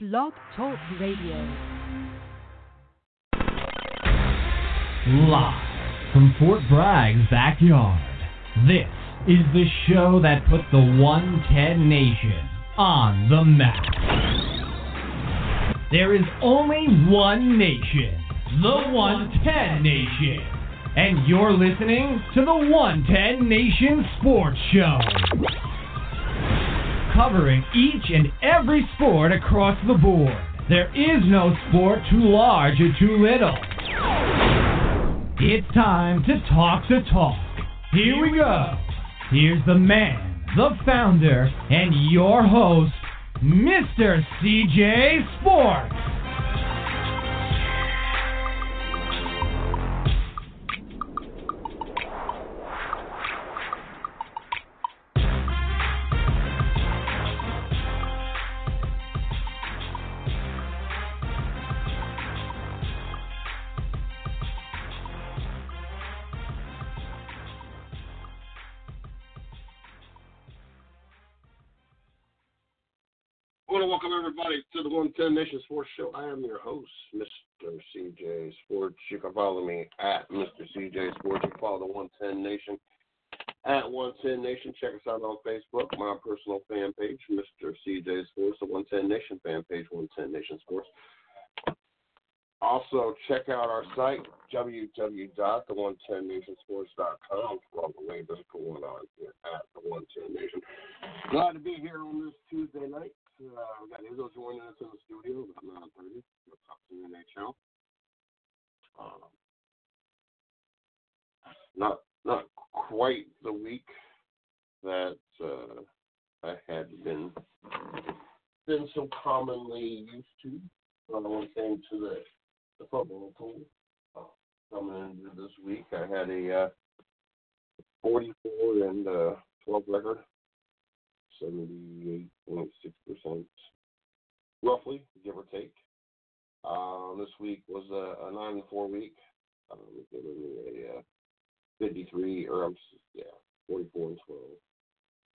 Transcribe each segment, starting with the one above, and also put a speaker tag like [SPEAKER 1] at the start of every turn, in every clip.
[SPEAKER 1] Blog Talk Radio.
[SPEAKER 2] Live from Fort Bragg's backyard, this is the show that put the 110 Nation on the map. There is only one nation, the 110 Nation. And you're listening to the 110 Nation Sports Show. Covering each and every sport across the board. There is no sport too large or too little. It's time to talk the talk. Here we go. Here's the man, the founder, and your host, Mr. CJ Sports.
[SPEAKER 3] Welcome everybody to the 110 Nation Sports Show. I am your host, Mr. CJ Sports. You can follow me at Mr. CJ Sports. You can follow the 110 Nation at 110 Nation. Check us out on Facebook, my personal fan page, Mr. CJ Sports, the 110 Nation fan page, 110 Nation Sports. Also, check out our site, www.the110nationsports.com for all the latest going on here at the 110 Nation. Glad to be here on this Tuesday night. Uh, we got Izzo joining us in the studio about 9.30. We'll talk to the NHL. Um, not, not quite the week that uh, I had been been so commonly used to when it came to the, the football pool. Uh, coming into this week, I had a uh, 44 and uh, 12 record, 78.6%, roughly, give or take. Uh, this week was a, a 9 and 4 week, um, giving me a uh, 53, or I'm, yeah, 44 and 12.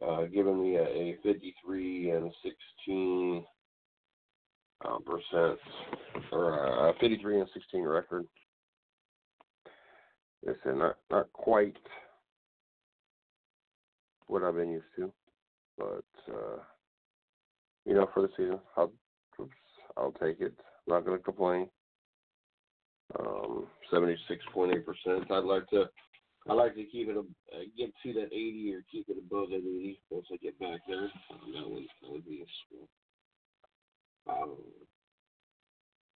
[SPEAKER 3] uh, giving me a, a 53 and 16 uh, percent, or a 53 and 16 record. Listen, not not quite what I've been used to, but uh, you know, for the season, I'll oops, I'll take it. I'm not going to complain. Um, 76.8 percent. I'd like to. I like to keep it a, uh, get to that 80 or keep it above that 80 once I get back there. Um, that would that would be a. Um,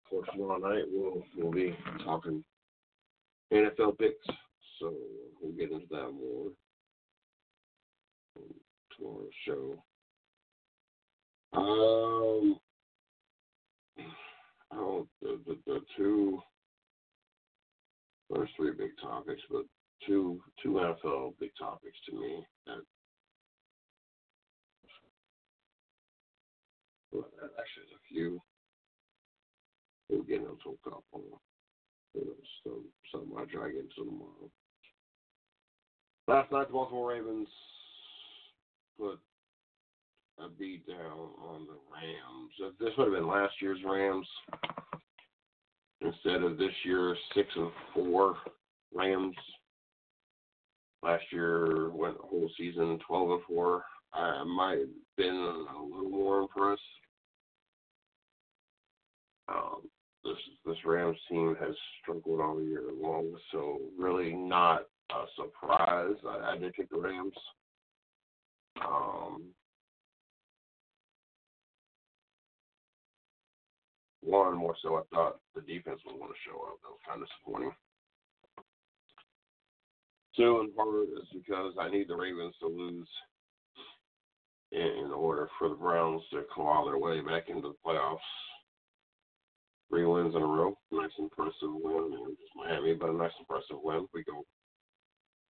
[SPEAKER 3] for tomorrow night, we'll we'll be talking NFL picks, so we'll get into that more on tomorrow's show. Um, oh, the, the the two. There's three big topics, but two two NFL big topics to me. That, well, actually, there's a few. We'll get into a couple. You know, some some I drag into tomorrow. Last night, the Baltimore Ravens put a beat down on the Rams. This would have been last year's Rams instead of this year's six and four Rams. Last year went the whole season twelve and four. I might have been a little more impressed. Um, this this Rams team has struggled all year long, so really not a surprise. I, I did pick the Rams. Um, one more so, I thought the defense would want to show up. That was kind of disappointing. Two, in part, is because I need the Ravens to lose in, in order for the Browns to claw their way back into the playoffs. Three wins in a row, nice impressive win. And just Miami, but a nice impressive win. We go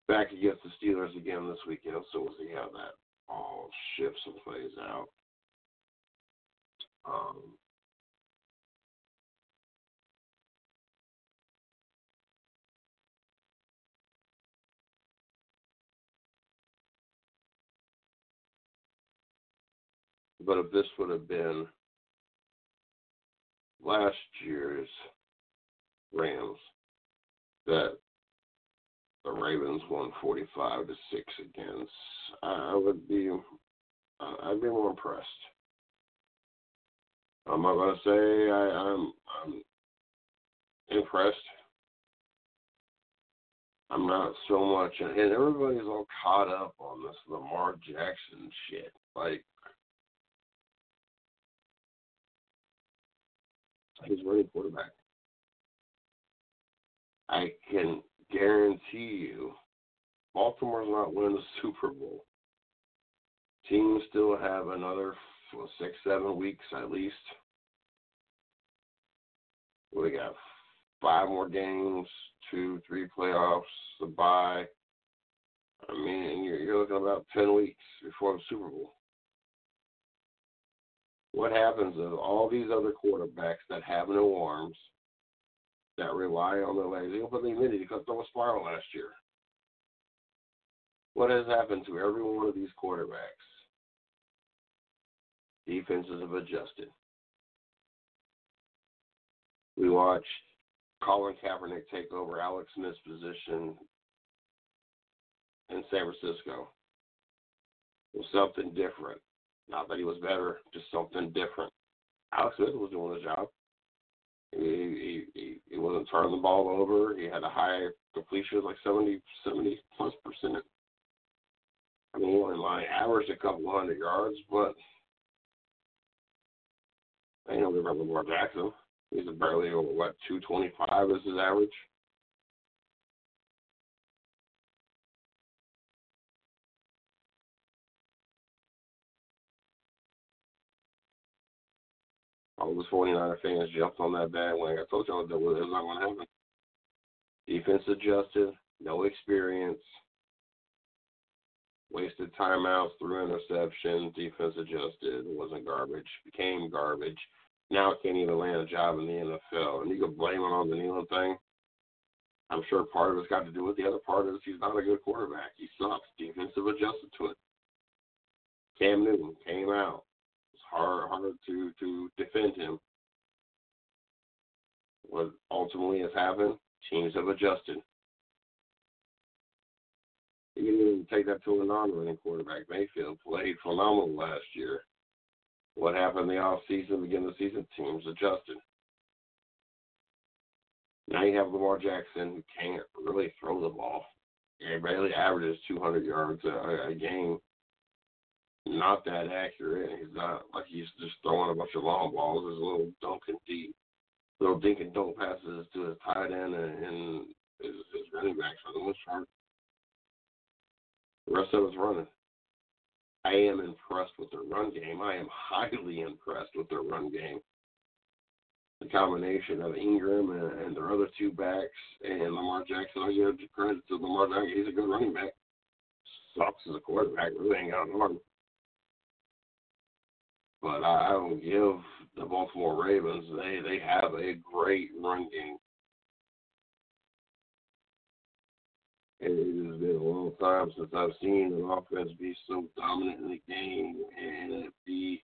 [SPEAKER 3] back against the Steelers again this weekend, so we'll see how that all shifts and plays out. Um, but if this would have been last year's Rams, that the Ravens won 45 to 6 against, I would be, I'd be more impressed. I'm not gonna say I, I'm I'm impressed. I'm not so much, and everybody's all caught up on this Lamar Jackson shit. Like, he's running quarterback. I can Baltimore's not winning the Super Bowl. Teams still have another for six, seven weeks at least. We got five more games, two, three playoffs, the bye. I mean, you're, you're looking about 10 weeks before the Super Bowl. What happens is all these other quarterbacks that have no arms, that rely on their legs, even put the humidity because throw a spiral last year. What has happened to every one of these quarterbacks? Defenses have adjusted. We watched Colin Kaepernick take over Alex Smith's position in San Francisco. It was something different. Not that he was better, just something different. Alex Smith was doing the job. He, he, he, he wasn't turning the ball over. He had a high completion, like 70, 70 plus percent. I mean, he only like averaged a couple hundred yards, but I know we remember Lamar Jackson. He's barely over what two twenty five is his average. All the 49er fans jumped on that bandwagon. I told y'all that was not going to happen. Defense adjusted, no experience, wasted timeouts, threw interceptions, defense adjusted, wasn't garbage, became garbage. Now can't even land a job in the NFL. And you can blame it on the kneeling thing. I'm sure part of it's got to do with the other part is he's not a good quarterback. He sucks. Defensive adjusted to it. Cam Newton came out. It's hard hard to to defend him. What ultimately has happened, teams have adjusted. Even take that to a non-running quarterback. Mayfield played phenomenal last year. What happened in the off season, beginning of the season, teams adjusted. Now you have Lamar Jackson who can't really throw the ball. He barely averages 200 yards a, a game. Not that accurate. He's not like he's just throwing a bunch of long balls. His little dunk and deep, little dink and dunk passes to his tight end and, and his, his running backs for the most part. The rest of it's running. I am impressed with their run game. I am highly impressed with their run game. The combination of Ingram and, and their other two backs and Lamar Jackson, I give credit to Lamar Jackson. He's a good running back. Sucks as a quarterback. Really ain't got an arm. But I, I will give the Baltimore Ravens, they, they have a great run game. It has been a long time since I've seen an offense be so dominant in the game and be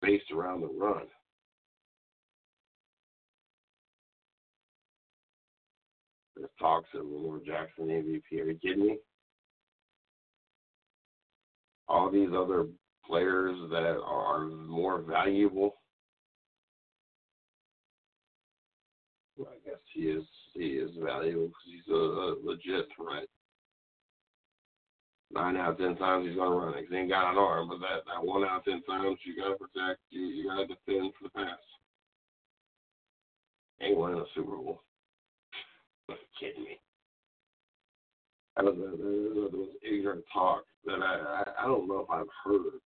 [SPEAKER 3] based around the run. There's talks of Lamar Jackson MVP. Are you kidding me? All these other players that are more valuable. Well, I guess he is is valuable because he's a, a legit threat. Nine out of ten times he's gonna run it. He ain't got an arm, but that, that one out of ten times you gotta protect, you, you gotta defend for the pass. Ain't winning a Super Bowl. Are you kidding me? I don't know, the most ignorant talk that I, I I don't know if I've heard.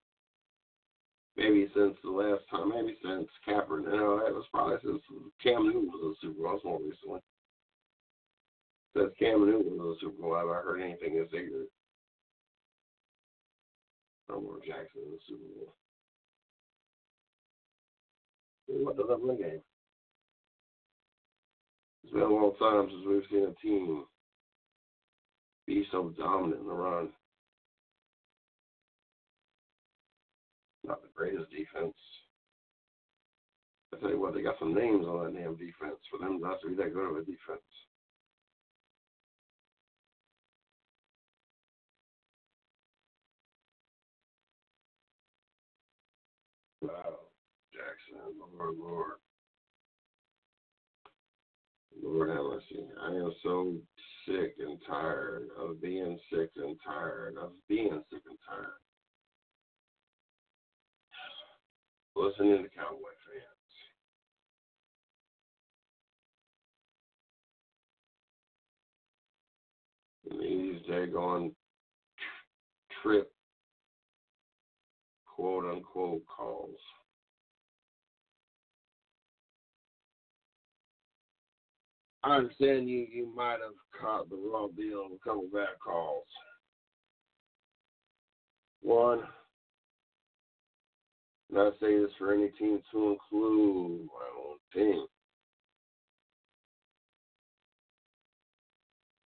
[SPEAKER 3] Maybe since the last time, maybe since Kaepernick. You know, it was probably since Cam Newton was in the Super Bowl. More recently. Since Cam Newton was the Super Bowl, have I heard anything as ignorant? Lamar Jackson in the Super Bowl. What does that run game? It's been a long time since we've seen a team be so dominant in the run. Not the greatest defense. I tell you what, they got some names on that damn defense for them not to be that good of a defense. Wow, Jackson, Lord, Lord. Lord have mercy. I am so sick and tired of being sick and tired of being sick and tired. Listening to Cowboy fans. These daggone trip, quote unquote, calls. I understand you you might have caught the raw deal of a couple bad calls. One, and I say this for any team to include my own team.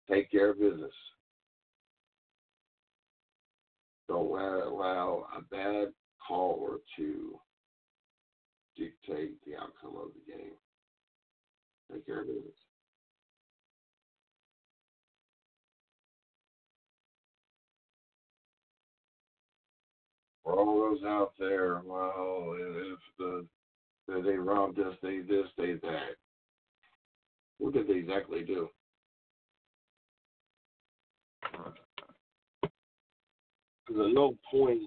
[SPEAKER 3] Take care of business. Don't allow a bad call or two dictate the outcome of the game. Take care of business. for all those out there, well, if the if they robbed us, they this, they that. What did they exactly do? Because at no point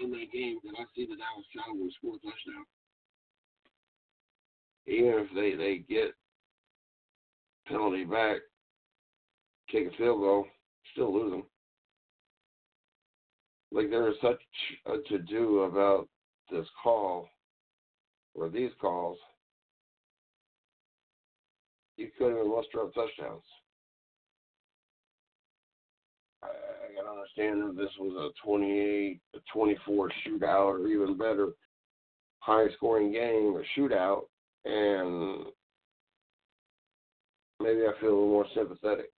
[SPEAKER 3] in that game did I see the Dallas Cowboys score a touchdown. Even if they, they get penalty back, kick a field goal, still lose them like there is such a to do about this call or these calls, you couldn't even muster up touchdowns. I, Understand if this was a 28, a 24 shootout, or even better, high scoring game, or shootout, and maybe I feel a little more sympathetic.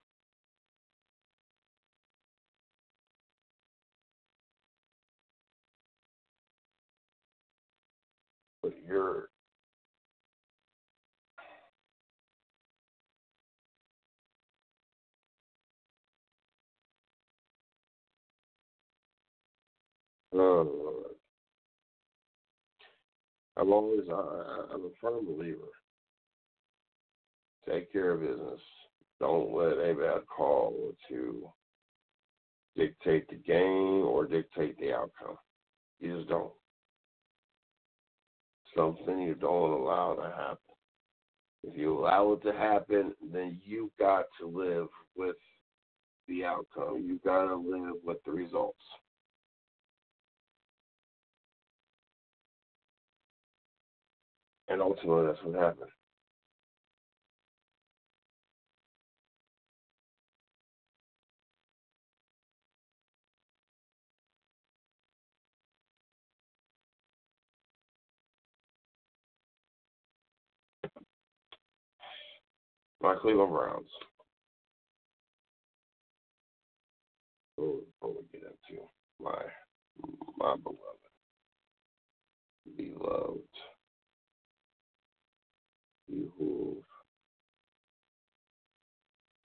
[SPEAKER 3] but you're Oh, I'm always I, I'm a firm believer. Take care of business. Don't let a bad call to dictate the game or dictate the outcome. You just don't something you don't allow to happen. If you allow it to happen, then you got to live with the outcome. You got to live with the results. And ultimately, that's what happened. my Cleveland Browns. Before we get into my my beloved, beloved, behoove,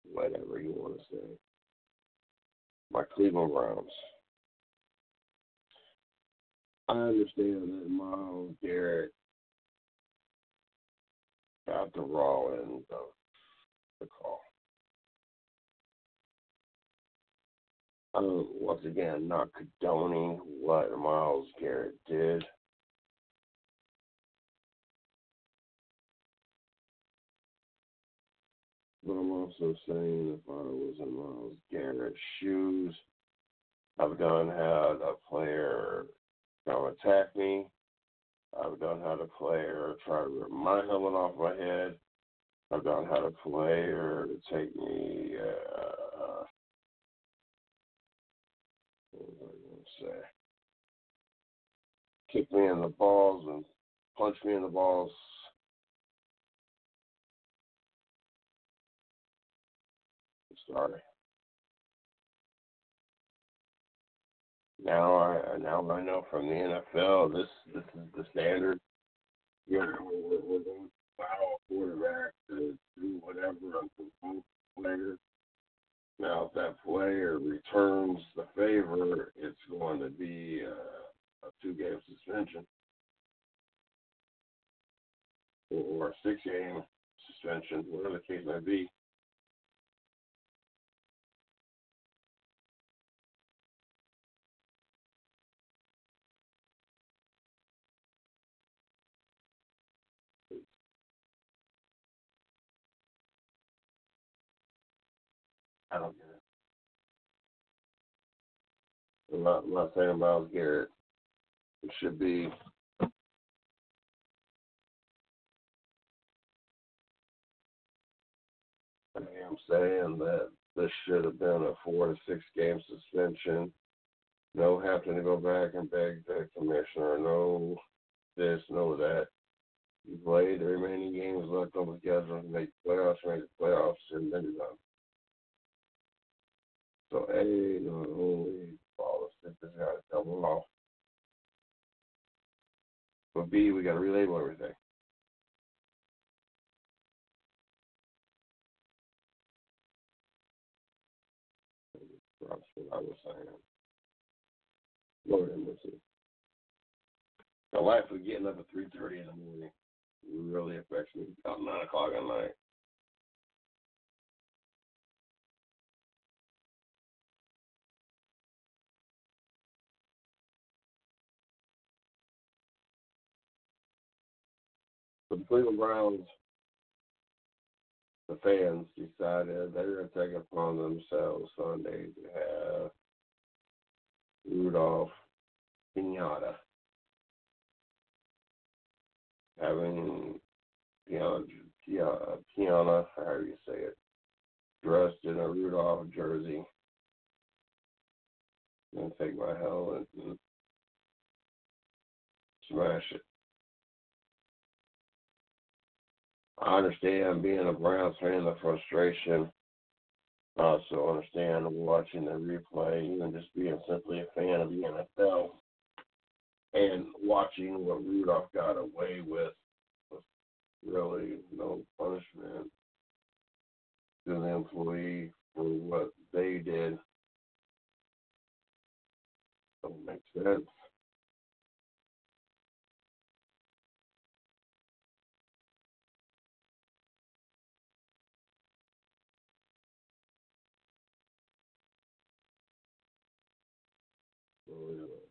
[SPEAKER 3] whatever you want to say, my Cleveland Browns. I understand that Myles Garrett got the raw end of the call. Um, once again, not condoning what Myles Garrett did. But I'm also saying if I was in Myles Garrett's shoes, I've done had a player come attack me. I've done had a player try to rip my helmet off my head. I've done had a player take me. Uh, what was I going to say? Kick me in the balls and punch me in the balls. Sorry. Now I now I know from the NFL this this is the standard. You know, we're, going to allow a quarterback to do whatever until both players. Now, if that player returns the favor, it's going to be uh, a two-game suspension or a six-game suspension, whatever the case may be. I'm not, I'm not saying Myles Garrett. It should be I am saying that this should have been a four to six game suspension. No having to go back and beg the commissioner. No this, no that. You play the remaining games left on the schedule, make playoffs, make the playoffs, and then you're done. So A, the only stick has got to double off. But B, we got to relabel everything. That's what I was saying. Lord mercy. The life of getting up at three thirty in the morning really affects me about nine o'clock at night. The Cleveland Browns, the fans decided they were going to take upon themselves Sunday to have Rudolph Pinata having Piana, Piana, Piana, however you say it, dressed in a Rudolph jersey. And take my helmet and smash it. I understand being a Browns fan, the frustration. Uh, I also understand watching the replay, even just being simply a fan of the NFL and watching what Rudolph got away with with really no punishment to the employee for what they did. Don't make sense. Something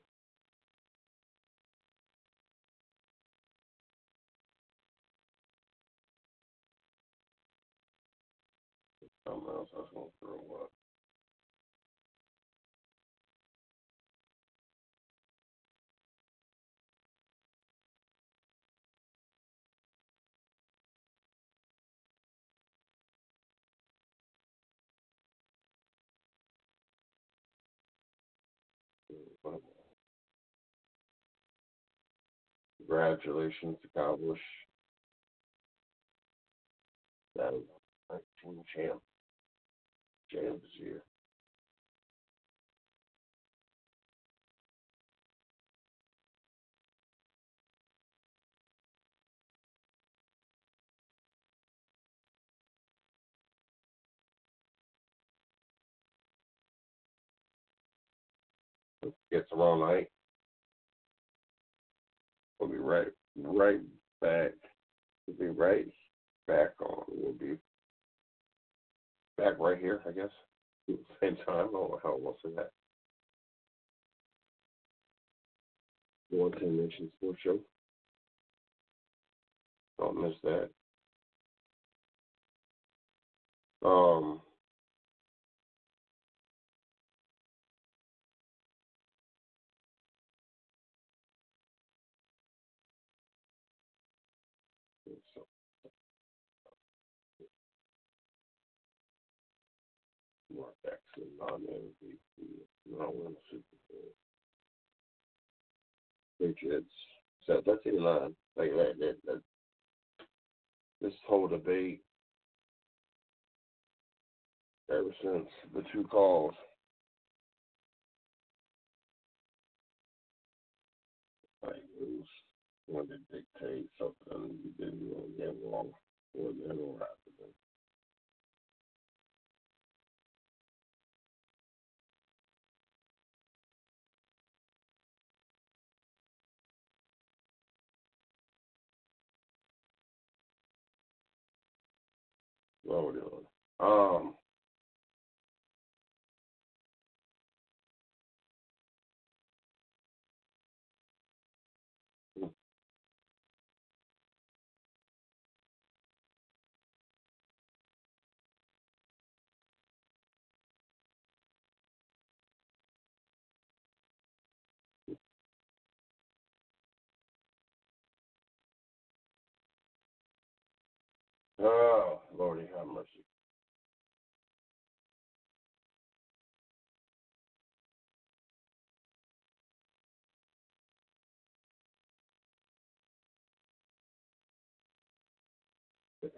[SPEAKER 3] else I was going to throw up. Congratulations Busch. That was 19 champ. This year. Gets all night. We'll be right, right back. We'll be right back on. We'll be back right here, I guess. Same time. Know how say that. One Ten Nation Sports Show. Don't miss that. Um, The Super Bowl. Patriots, so that's in line. Like that, that, that, this whole debate ever since the two calls. Like who's going to dictate something you didn't really get wrong or will happen. Um Oh, Lordy have mercy.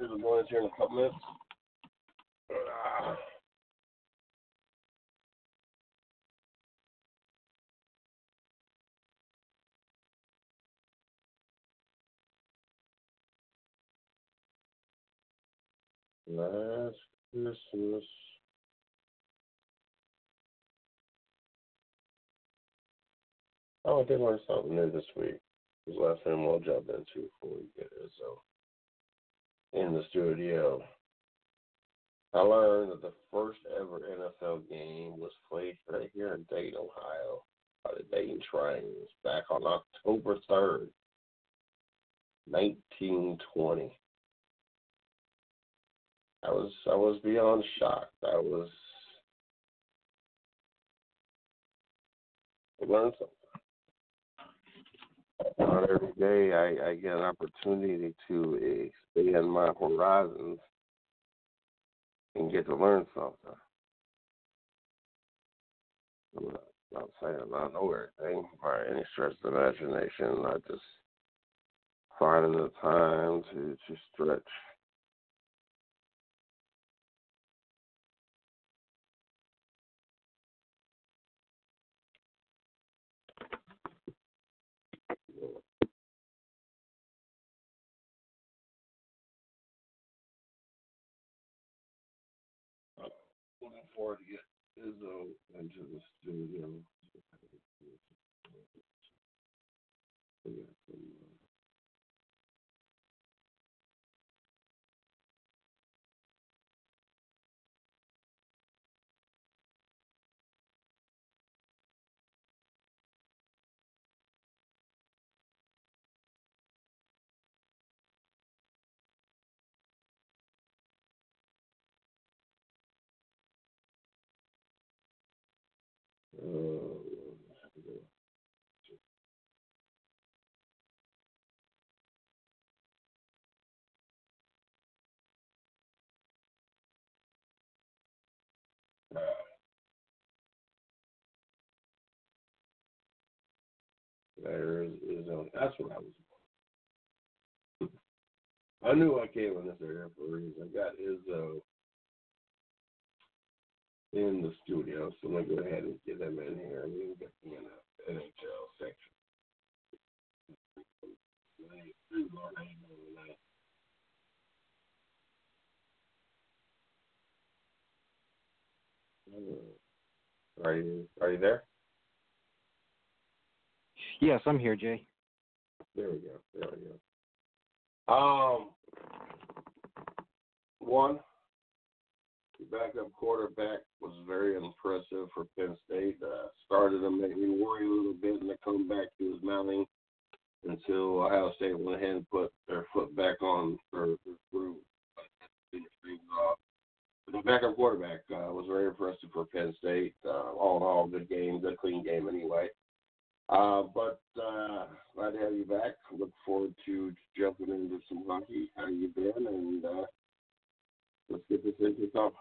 [SPEAKER 3] Here's the boys here in a couple minutes. Last Christmas. Oh, I did learn something new this week. This last thing we'll jump into before we get Izzo in the studio. I learned that the first ever NFL game was played right here in Dayton, Ohio, by the Dayton Trains back on October 3rd, 1920. I was I was beyond shocked. I was I learned something. Not every day I, I get an opportunity to expand my horizons and get to learn something. I'm not, not saying I know everything by any stretch of imagination. I just finding the time to, to stretch forward to get Izzo into the studio. There is, is on. That's what I was. I knew I came in this area for a reason. I got Izzo uh, in the studio, so let me go ahead and get them in here we can get them in the NHL section. Are you are you there?
[SPEAKER 4] Yes, I'm here, Jay.
[SPEAKER 3] There we go. There we go. Um, one, the backup quarterback was very impressive for Penn State. Uh, started to make me worry a little bit in the comeback he was mounting until Ohio State went ahead and put their foot back on their, their groove. The backup quarterback was very impressive for Penn State. Uh, all in all, good game, good clean game anyway. Uh, but uh, glad to have you back. Look forward to jumping into some hockey. How you been? And uh, let's get this into some.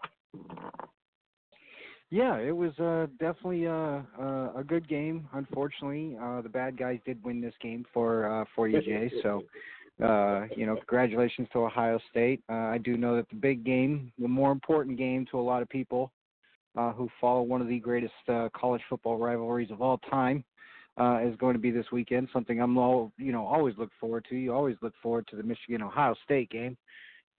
[SPEAKER 4] Yeah, it was uh, definitely uh, uh, a good game. Unfortunately, uh, the bad guys did win this game for uh, for EJ. So, uh, you know, congratulations to Ohio State. Uh, I do know that the big game, the more important game to a lot of people uh, who follow one of the greatest uh, college football rivalries of all time, uh, is going to be this weekend. Something I'm all you know always look forward to. You always look forward to the Michigan Ohio State game.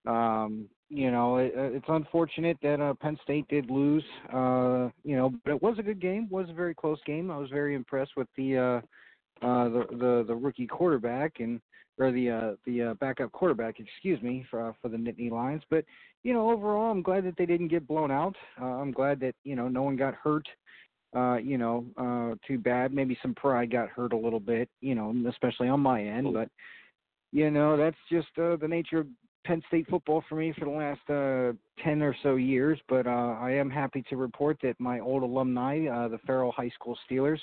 [SPEAKER 4] Um, you know, it, it's unfortunate that uh, Penn State did lose. Uh, you know, but it was a good game. Was a very close game. I was very impressed with the uh, uh, the, the the rookie quarterback and or the uh, the uh, backup quarterback, excuse me, for uh, for the Nittany Lions. But you know, overall, I'm glad that they didn't get blown out. Uh, I'm glad that you know no one got hurt. Uh, you know, uh, too bad. Maybe some pride got hurt a little bit. You know, especially on my end. But you know, that's just uh, the nature of Penn State football for me for the last uh, 10 or so years, but uh, I am happy to report that my old alumni, uh, the Farrell High School Steelers,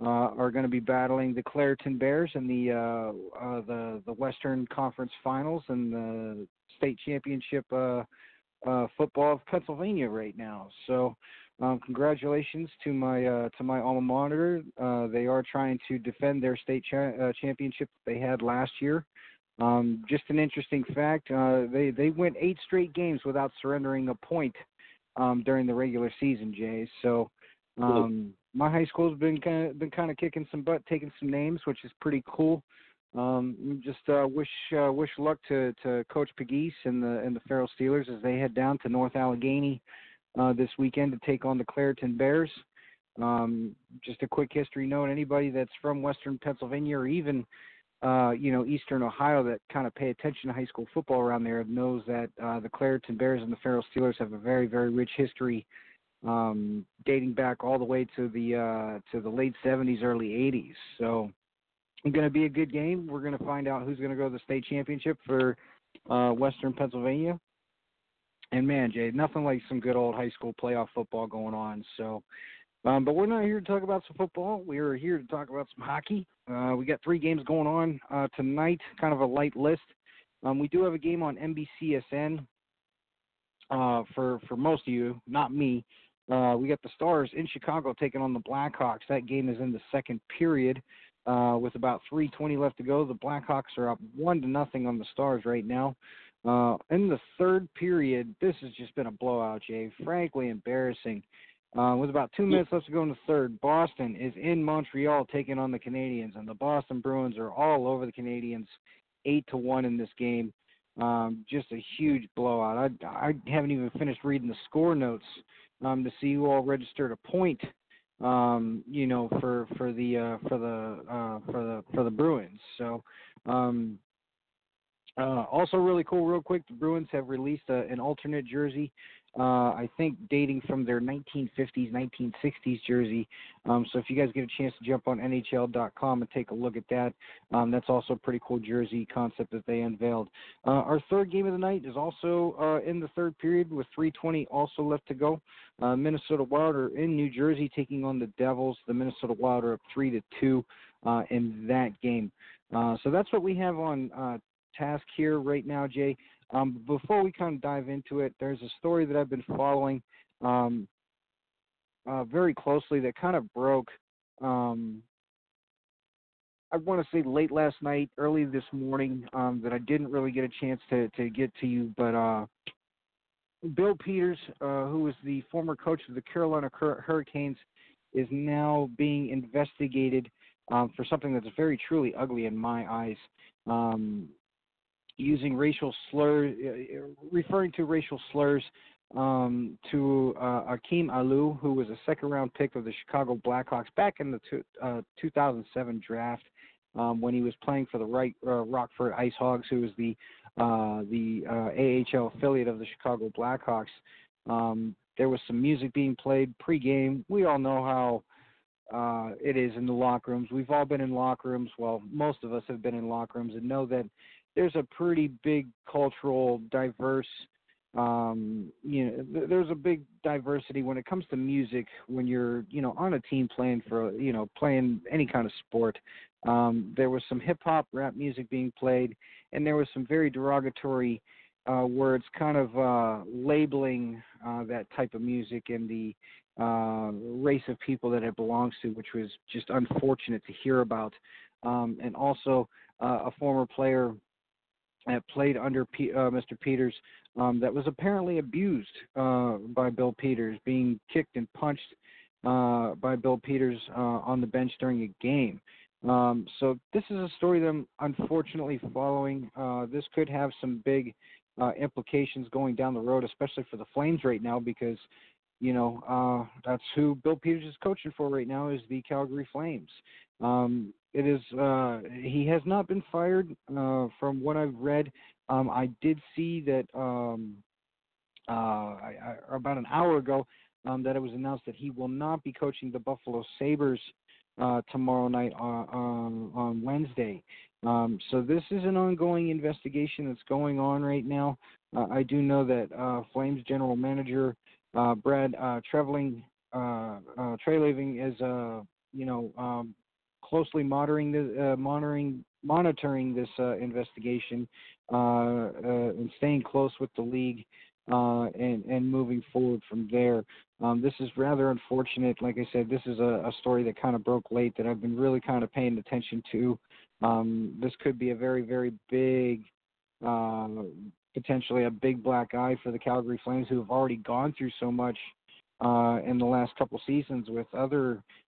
[SPEAKER 4] uh, are going to be battling the Clairton Bears in the uh, uh, the the Western Conference Finals and the state championship uh, uh, football of Pennsylvania right now. So, um, congratulations to my uh, to my alma mater. Uh, they are trying to defend their state cha- uh, championship they had last year. Um, just an interesting fact: uh, they they went eight straight games without surrendering a point um, during the regular season. Jay, so um, my high school's been kind of been kind of kicking some butt, taking some names, which is pretty cool. Um, just uh, wish uh, wish luck to, to Coach Pegues and the and the Farrell Steelers as they head down to North Allegheny uh, this weekend to take on the Clairton Bears. Um, just a quick history note: anybody that's from Western Pennsylvania or even uh, you know, Eastern Ohio that kind of pay attention to high school football around there knows that uh, the Clairton Bears and the Farrell Steelers have a very, very rich history, um, dating back all the way to the uh, to the late '70s, early '80s. So, it's going to be a good game. We're going to find out who's going to go to the state championship for uh, Western Pennsylvania. And man, Jay, nothing like some good old high school playoff football going on. So, um, but we're not here to talk about some football. We are here to talk about some hockey. Uh, we got three games going on uh, tonight, kind of a light list. Um, we do have a game on NBCSN uh, for for most of you, not me. Uh, we got the Stars in Chicago taking on the Blackhawks. That game is in the second period. Uh, with about 3:20 left to go, the Blackhawks are up one to nothing on the Stars right now. Uh, in the third period, this has just been a blowout, Jay. Frankly, embarrassing. Uh, with about two minutes left to go in the third, Boston is in Montreal taking on the Canadiens, and the Boston Bruins are all over the Canadiens, eight to one in this game. Um, just a huge blowout. I, I haven't even finished reading the score notes um, to see who all registered a point. Um, you know, for for the uh, for the uh, for the for the Bruins. So, um, uh, also really cool. Real quick, the Bruins have released a, an alternate jersey uh, I think dating from their 1950s, 1960s jersey. Um, so if you guys get a chance to jump on NHL.com and take a look at that, um, that's also a pretty cool jersey concept that they unveiled. Uh, our third game of the night is also uh, in the third period with 3:20 also left to go. Uh, Minnesota Wild are in New Jersey taking on the Devils. The Minnesota Wild are up three to two uh, in that game. Uh, so that's what we have on task here right now, Jay. Um, before we kind of dive into it, there's a story that I've been following um, uh, very closely that kind of broke. Um, I want to say late last night, early this morning, um, that I didn't really get a chance to, to get to you, but uh, Bill Peters, uh, who was the former coach of the Carolina Hurricanes, is now being investigated um, for something that's very truly ugly in my eyes. Um, using racial slurs, uh, referring to racial slurs um, to uh, Akim Aliu, who was a second round pick of the Chicago Blackhawks back in the two, uh, 2007 draft um, when he was playing for the right, uh, Rockford Ice Hogs, who was the uh, the uh, AHL affiliate of the Chicago Blackhawks. Um, there was some music being played pregame. We all know how uh, it is in the locker rooms. We've all been in locker rooms. Well, most of us have been in locker rooms and know that there's a pretty big cultural diverse um, you know, th- there's a big diversity when it comes to music. When you're, you know, on a team playing for, you know, playing any kind of sport, um, there was some hip hop, rap music being played, and there was some very derogatory uh, words, kind of uh, labeling uh, that type of music and the uh, race of people that it belongs to, which was just unfortunate to hear about. Um, and also, uh, a former player that played under P- uh, Mr. Peters um, that was apparently abused uh, by Bill Peters, being kicked and punched uh, by Bill Peters uh, on the bench during a game. Um, so this is a story that I'm unfortunately following. Uh, this could have some big uh, implications going down the road, especially for the Flames right now, because you know that's who Bill Peters is coaching for right now is the Calgary Flames. Um, it is uh, he has not been fired uh, from what I've read. Um, I did see that um, uh, I, I, about an hour ago um, that it was announced that he will not be coaching the Buffalo Sabres uh, tomorrow night on, on, on Wednesday. Um, so this is an ongoing investigation that's going on right now. Uh, I do know that uh, Flames general manager uh, Brad uh, uh, uh, Treliving is, uh, you know, um, closely monitoring the uh, monitoring monitoring this uh, investigation uh, and staying close with the league and and moving forward from there. Um, this is rather unfortunate. Like I said, this is a, a story that kind of broke late that I've been really kind of paying attention to. Um, this could be a very very big. Uh, potentially a big black eye for the Calgary Flames, who have already gone through so much uh, in the last couple seasons with other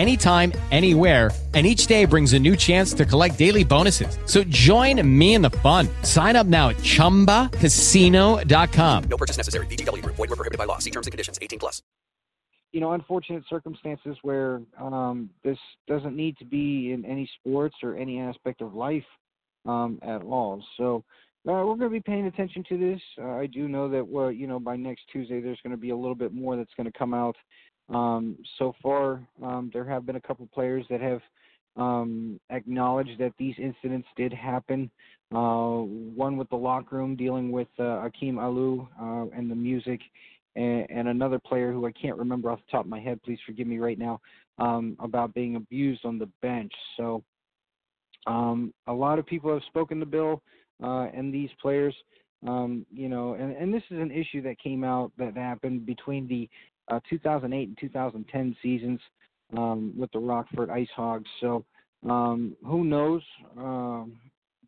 [SPEAKER 5] anytime, anywhere, and each day brings a new chance to collect daily bonuses. So join me in the fun. Sign up now at ChumbaCasino.com.
[SPEAKER 6] No purchase necessary. VGW. Void were prohibited by law. See terms and conditions. 18 plus.
[SPEAKER 4] You know, unfortunate circumstances where um, this doesn't need to be in any sports or any aspect of life um, at all. So uh, we're going to be paying attention to this. Uh, I do know that, well, you know, by next Tuesday there's going to be a little bit more that's going to come out um, so far, um, there have been a couple players that have um, acknowledged that these incidents did happen. Uh, one with the locker room dealing with uh, Akim Aliu uh, and the music, and, and, another player who I can't remember off the top of my head. Please forgive me right now um, about being abused on the bench. So um, a lot of people have spoken to Bill uh, and these players. Um, you know, and, and this is an issue that came out that happened between the uh, 2008 and 2010 seasons um, with the Rockford Ice Hogs. So um, who knows um,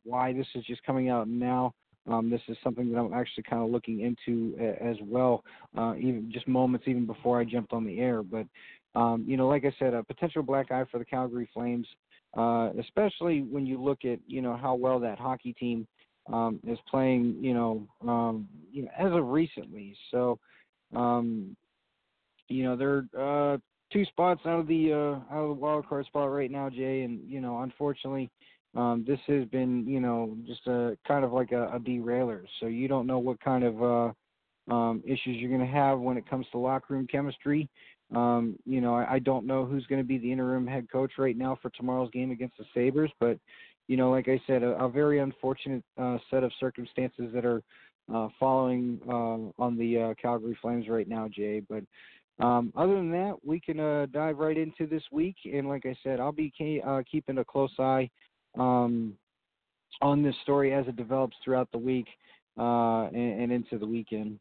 [SPEAKER 4] why this is just coming out now. Um, this is something that I'm actually kind of looking into a, as well, uh, even just moments even before I jumped on the air. But um, you know, like I said, a potential black eye for the Calgary Flames, uh, especially when you look at you know how well that hockey team um, is playing. You know, you know, as of recently. So um, you know they're uh, two spots out of the uh, out of the wild card spot right now, Jay, and you know unfortunately um, this has been you know just a kind of like a, a derailer. So you don't know what kind of uh, um, issues you're going to have when it comes to locker room chemistry. Um, you know, I, I don't know who's going to be the interim head coach right now for tomorrow's game against the Sabres, but you know, like I said, a, a very unfortunate uh, set of circumstances that are uh, following uh, on the uh, Calgary Flames right now, Jay. But um, other than that, we can uh, dive right into this week. And like I said, I'll be uh, keeping a close eye um, on this story as it develops throughout the week uh, and, and into the weekend.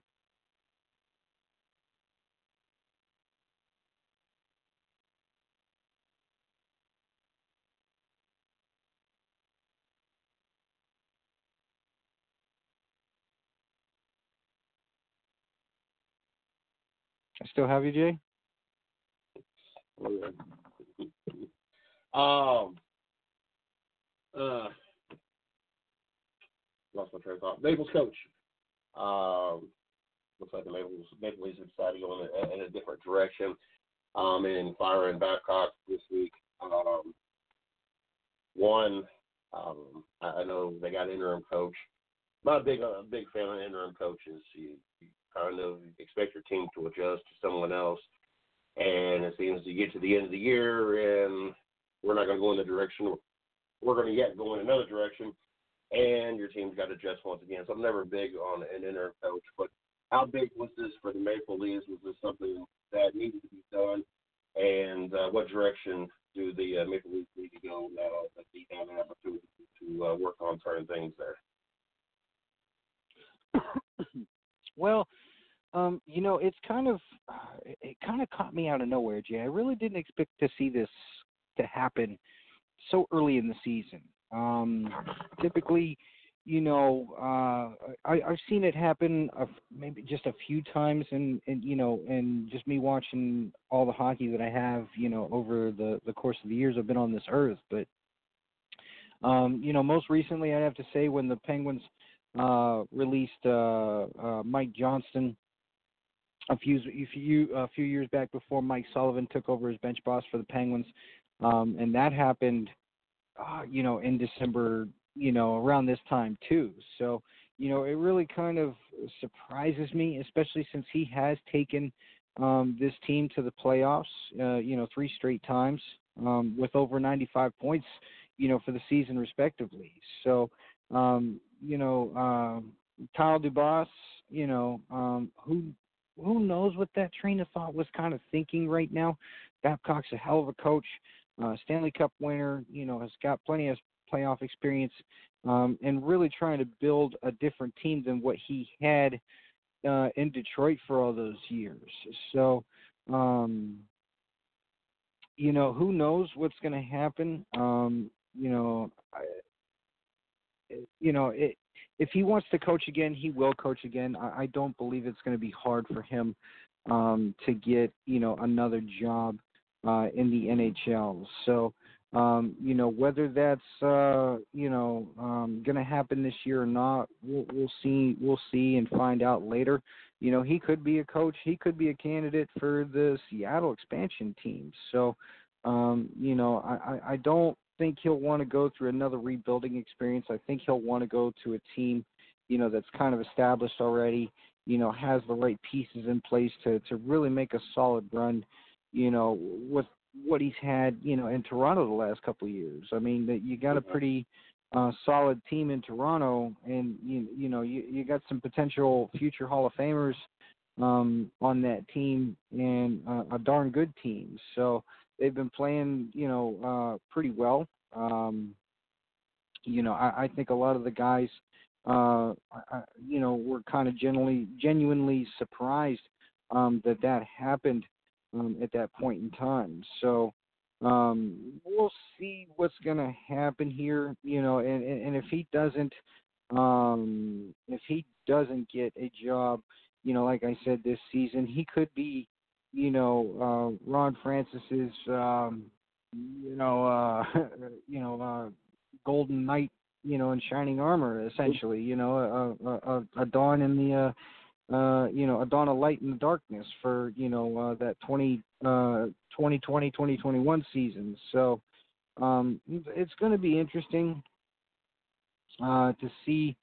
[SPEAKER 4] Still have you, Jay.
[SPEAKER 3] um, uh, lost my train of thought. Maples coach. Um, looks like the have decided to go in a, in a different direction. Um, in firing Babcock this week. Um, one, um, I, I know they got interim coach. A big a big fan of interim coaches. You kind of expect your team to adjust to someone else, and it seems you get to the end of the year and we're not going to go in the direction we're going to yet go in another direction, and your team's got to adjust once again. So I'm never big on an interim coach, but how big was this for the Maple Leafs? Was this something that needed to be done? And uh, what direction do the uh, Maple Leafs need to go now that they have an opportunity to uh, work on certain things there?
[SPEAKER 4] well, um, you know, it's kind of it kind of caught me out of nowhere, Jay. I really didn't expect to see this to happen so early in the season. Um, typically, you know, uh, I, I've seen it happen a, maybe just a few times, and and you know, and just me watching all the hockey that I have, you know, over the the course of the years I've been on this earth. But um, you know, most recently, I'd have to say when the Penguins uh, released uh, uh, Mike Johnston a few a few a few years back before Mike Sullivan took over as bench boss for the Penguins, um, and that happened, uh, you know, in December, you know, around this time too. So you know, it really kind of surprises me, especially since he has taken um, this team to the playoffs, uh, you know, three straight times um, with over 95 points, you know, for the season respectively. So, um, you know, um, Kyle Dubas, you know, um, who who knows what that train of thought was kind of thinking right now. Babcock's a hell of a coach, uh, Stanley Cup winner, you know, has got plenty of playoff experience, um, and really trying to build a different team than what he had uh, in Detroit for all those years. So, um, you know, who knows what's going to happen? Um, you know, I, you know, it, if he wants to coach again, he will coach again. I, I don't believe it's going to be hard for him um, to get you know another job uh, in the NHL. So um, you know whether that's uh, you know um, going to happen this year or not, we'll, we'll see. We'll see and find out later. You know he could be a coach. He could be a candidate for the Seattle expansion team. So um, you know I, I, I don't think he'll want to go through another rebuilding experience. I think he'll want to go to a team, you know, that's kind of established already, you know, has the right pieces in place to to really make a solid run, you know, with what he's had, you know, in Toronto the last couple of years. I mean, that you got a pretty uh, solid team in Toronto, and you you know you you got some potential future Hall of Famers um, on that team, and uh, a darn good team. So they've been playing, you know, uh, pretty well. Um, you know, I, I think a lot of the guys, uh, I, you know, were kind of genuinely, genuinely surprised um, that that happened um, at that point in time. So um, we'll see what's going to happen here. You know, and, and if he doesn't, um, if he doesn't get a job, you know, like I said this season, he could be you know, uh, Ron Francis's, um, you know, uh, you know, uh, Golden Knight, you know, in shining armor, essentially, you know, a, a, a dawn in the, uh, uh, you know, a dawn of light in the darkness for, you know, uh, that 20, uh, 2020, 2021 season. So, um, it's going to be interesting, uh, to see,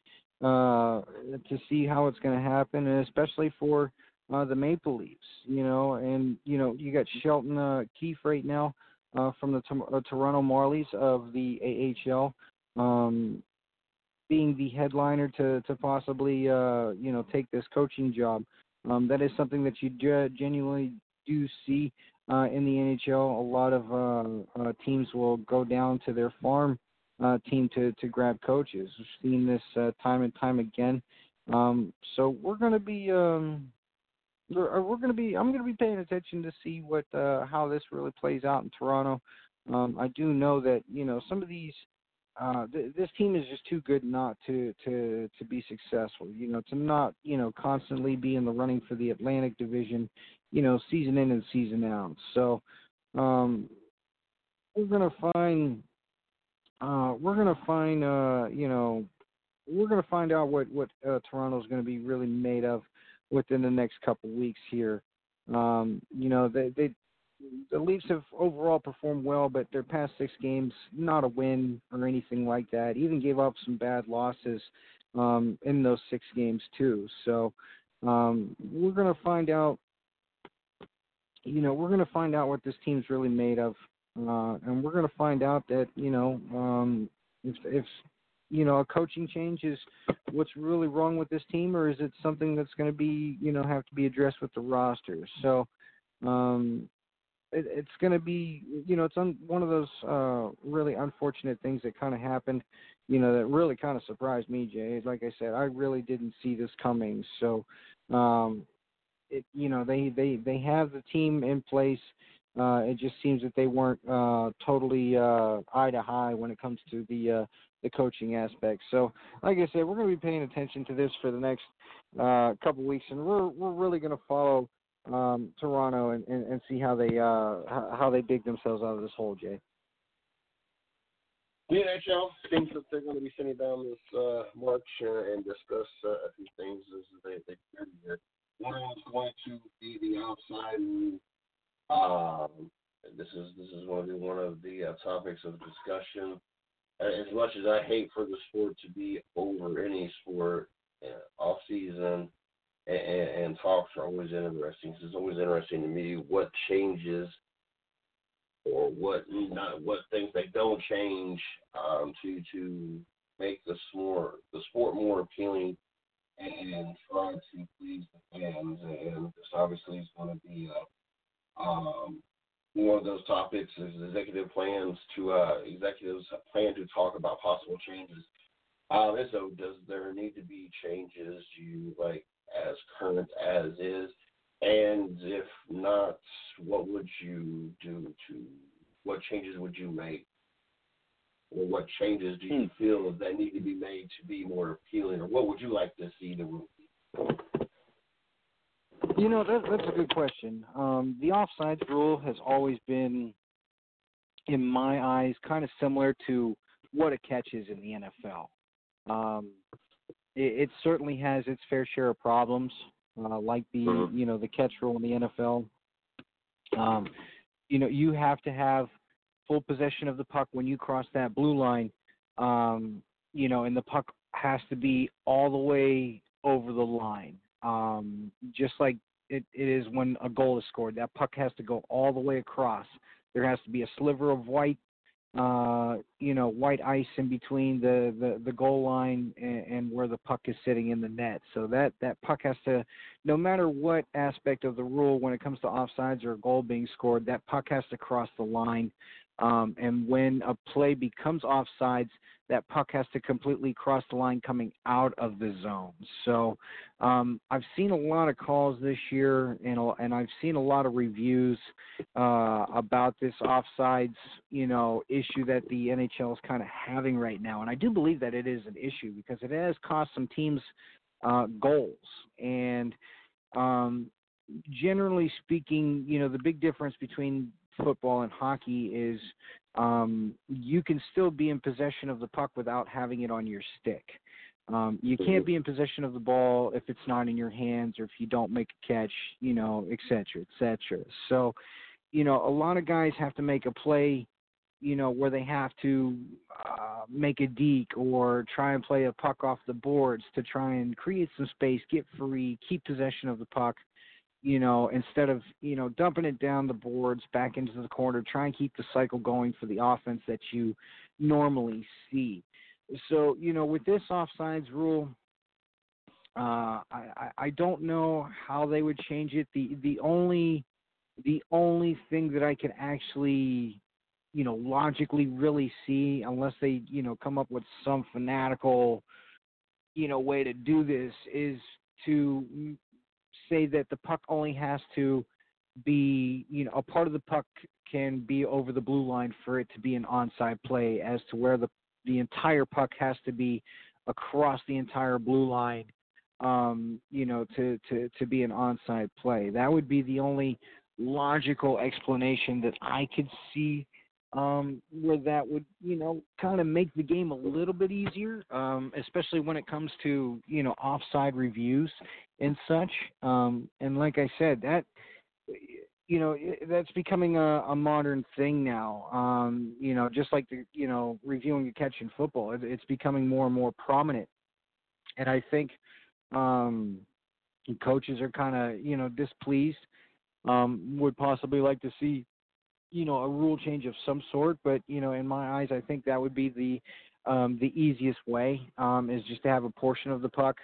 [SPEAKER 4] uh, to see how it's going to happen, and especially for, uh, the Maple Leafs, you know, and you know you got Sheldon uh, Keefe right now uh, from the to- uh, Toronto Marlies of the AHL, um, being the headliner to to possibly uh, you know take this coaching job. Um, that is something that you genuinely do see uh, in the NHL. A lot of uh, uh, teams will go down to their farm uh, team to to grab coaches. We've seen this uh, time and time again. Um, so we're going to be um, we're, we're going to be I'm going to be paying attention to see what uh, how this really plays out in Toronto. Um, I do know that you know some of these uh, th- this team is just too good not to to to be successful. You know, to not you know constantly be in the running for the Atlantic Division. you know, season in and season out. So um, we're gonna find uh, we're gonna find uh, you know we're gonna find out what what uh, Toronto's gonna be really made of within the next couple weeks here. Um, you know, they they the Leafs have overall performed well, but their past six games, not a win or anything like that. Even gave up some bad losses um, in those six games too. So um, we're going to find out. You know, we're going to find out what this team's really made of, uh, and we're going to find out that you know um, if if you know a coaching change is what's really wrong with this team, or is it something that's going to be you know have to be addressed with the roster. So um, it, it's going to be, you know, it's un, one of those uh, really unfortunate things that kind of happened, you know, that really kind of surprised me, Jay. Like I said, I really didn't see this coming. So, um, it, you know, they they they have the team in place. Uh, it just seems that they weren't uh, totally uh, eye to eye when it comes to the uh, the coaching aspect. So, like I said, we're going to be paying attention to this for the next uh, couple weeks, and we're we're really going to follow um, Toronto and, and, and see how they uh, how they dig themselves out of this hole, Jay.
[SPEAKER 3] The NHL seems that they're going to be sitting down this uh, March and discuss uh, a few things as they they here. One is going to be the offside. Um, this is this is going to be one of the uh, topics of discussion. As much as I hate for the sport to be over any sport uh, off season, and, and talks are always interesting. It's always interesting to me what changes or what not what things they don't change um, to to make the more the sport more appealing and try to please the fans. And this obviously is going to be a, um, one of those topics is executive plans to uh, executives plan to talk about possible changes. Uh, and so, does there need to be changes? Do you like as current as is? And if not, what would you do to what changes would you make? Or what changes do you hmm. feel that need to be made to be more appealing? Or what would you like to see the room?
[SPEAKER 4] You know, that, that's a good question. Um, the offsides rule has always been, in my eyes, kind of similar to what a catch is in the NFL. Um, it, it certainly has its fair share of problems, uh, like the mm-hmm. you know the catch rule in the NFL. Um, you know, you have to have full possession of the puck when you cross that blue line. Um, you know, and the puck has to be all the way over the line. Um, just like it, it is when a goal is scored, that puck has to go all the way across. There has to be a sliver of white uh, you know, white ice in between the, the, the goal line and, and where the puck is sitting in the net. So that, that puck has to, no matter what aspect of the rule when it comes to offsides or a goal being scored, that puck has to cross the line. Um, and when a play becomes offsides, that puck has to completely cross the line coming out of the zone. So um, I've seen a lot of calls this year, and and I've seen a lot of reviews uh, about this offsides, you know, issue that the NHL is kind of having right now. And I do believe that it is an issue because it has cost some teams uh, goals. And um, generally speaking, you know, the big difference between football and hockey is um, you can still be in possession of the puck without having it on your stick. Um, you can't be in possession of the ball if it's not in your hands or if you don't make a catch, you know, et cetera, et cetera. So, you know, a lot of guys have to make a play, you know, where they have to uh, make a deke or try and play a puck off the boards to try and create some space, get free, keep possession of the puck you know, instead of, you know, dumping it down the boards back into the corner, try and keep the cycle going for the offense that you normally see. So, you know, with this offsides rule, uh, I, I don't know how they would change it. The the only the only thing that I can actually, you know, logically really see, unless they, you know, come up with some fanatical, you know, way to do this, is to say that the puck only has to be, you know, a part of the puck can be over the blue line for it to be an onside play, as to where the the entire puck has to be across the entire blue line um, you know, to, to, to be an onside play. That would be the only logical explanation that I could see um, where that would, you know, kind of make the game a little bit easier, um, especially when it comes to, you know, offside reviews and such. Um, and like I said, that, you know, that's becoming a, a modern thing now. Um, you know, just like the, you know, reviewing a catch in football, it, it's becoming more and more prominent. And I think um, coaches are kind of, you know, displeased. Um, would possibly like to see you know a rule change of some sort but you know in my eyes i think that would be the um the easiest way um is just to have a portion of the puck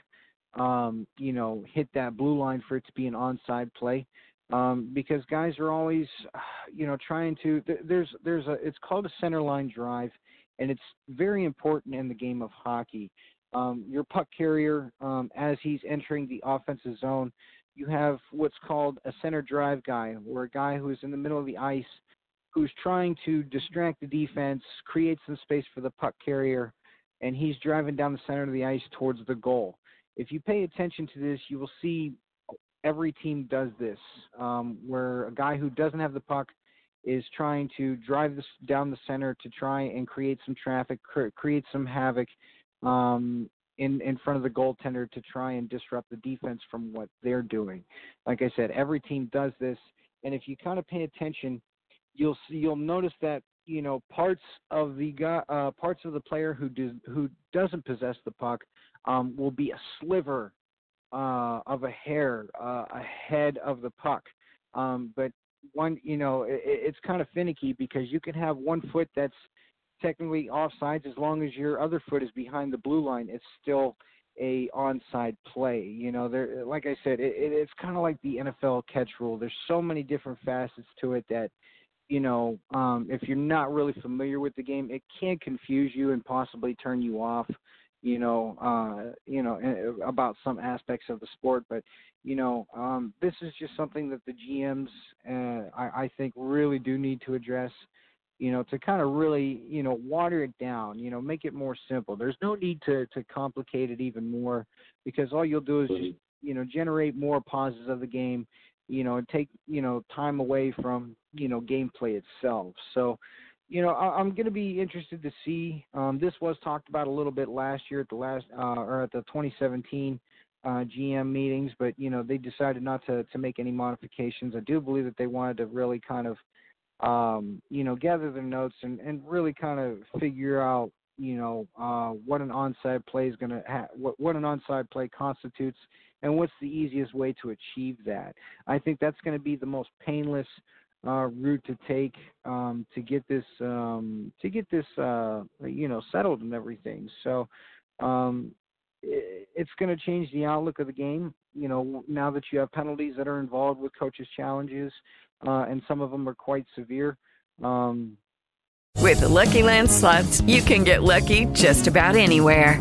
[SPEAKER 4] um you know hit that blue line for it to be an onside play. Um because guys are always you know trying to there's there's a it's called a center line drive and it's very important in the game of hockey. Um your puck carrier um as he's entering the offensive zone you have what's called a center drive guy, or a guy who's in the middle of the ice who's trying to distract the defense, create some space for the puck carrier, and he's driving down the center of the ice towards the goal. If you pay attention to this, you will see every team does this, um, where a guy who doesn't have the puck is trying to drive this down the center to try and create some traffic, cr- create some havoc um, in in front of the goaltender to try and disrupt the defense from what they're doing. Like I said, every team does this, and if you kind of pay attention, you'll see you'll notice that you know parts of the guy, uh, parts of the player who does who doesn't possess the puck um, will be a sliver uh, of a hair uh, ahead of the puck. Um, but one, you know, it, it's kind of finicky because you can have one foot that's technically offsides as long as your other foot is behind the blue line. It's still a onside play. You know, there, like I said, it, it, it's kind of like the NFL catch rule. There's so many different facets to it that you know, um, if you're not really familiar with the game, it can confuse you and possibly turn you off. You know, uh, you know about some aspects of the sport, but you know, um, this is just something that the GMs, uh, I, I think, really do need to address. You know, to kind of really, you know, water it down. You know, make it more simple. There's no need to to complicate it even more, because all you'll do is just, you know, generate more pauses of the game you know, take you know time away from you know gameplay itself. So, you know, I, am going to be interested to see. Um, this was talked about a little bit last year at the last uh, or at the 2017 uh, GM meetings, but you know they decided not to to make any modifications. I do believe that they wanted to really kind of um, you know gather their notes and and really kind of figure out you know uh, what an onside play is going to ha- what what an onside play constitutes and what's the easiest way to achieve that. I think that's going to be the most painless uh, route to take um, to get this um, to get this uh, you know settled and everything. So um, it, it's going to change the outlook of the game. You know, now that you have penalties that are involved with coaches' challenges, uh, and some of them are quite severe. Um,
[SPEAKER 7] with the Lucky Land slots, you can get lucky just about anywhere.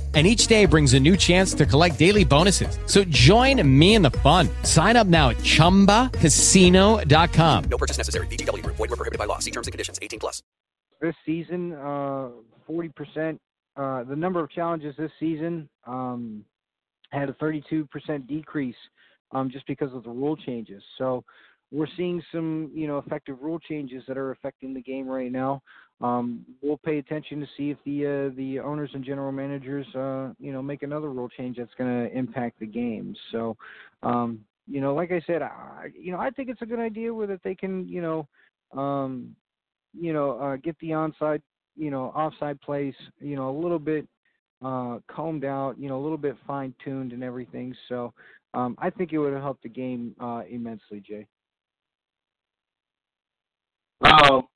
[SPEAKER 5] and each day brings a new chance to collect daily bonuses. So join me in the fun. Sign up now at ChumbaCasino.com.
[SPEAKER 6] No purchase necessary. VGW. Void were prohibited by law. See terms and conditions. 18 plus.
[SPEAKER 4] This season, uh, 40%, uh, the number of challenges this season um, had a 32% decrease um, just because of the rule changes. So we're seeing some, you know, effective rule changes that are affecting the game right now. Um, we'll pay attention to see if the uh, the owners and general managers, uh, you know, make another rule change that's going to impact the game. So, um, you know, like I said, I, you know, I think it's a good idea where that they can, you know, um, you know, uh, get the onside, you know, offside plays, you know, a little bit uh, combed out, you know, a little bit fine tuned and everything. So um, I think it would have helped the game uh, immensely, Jay.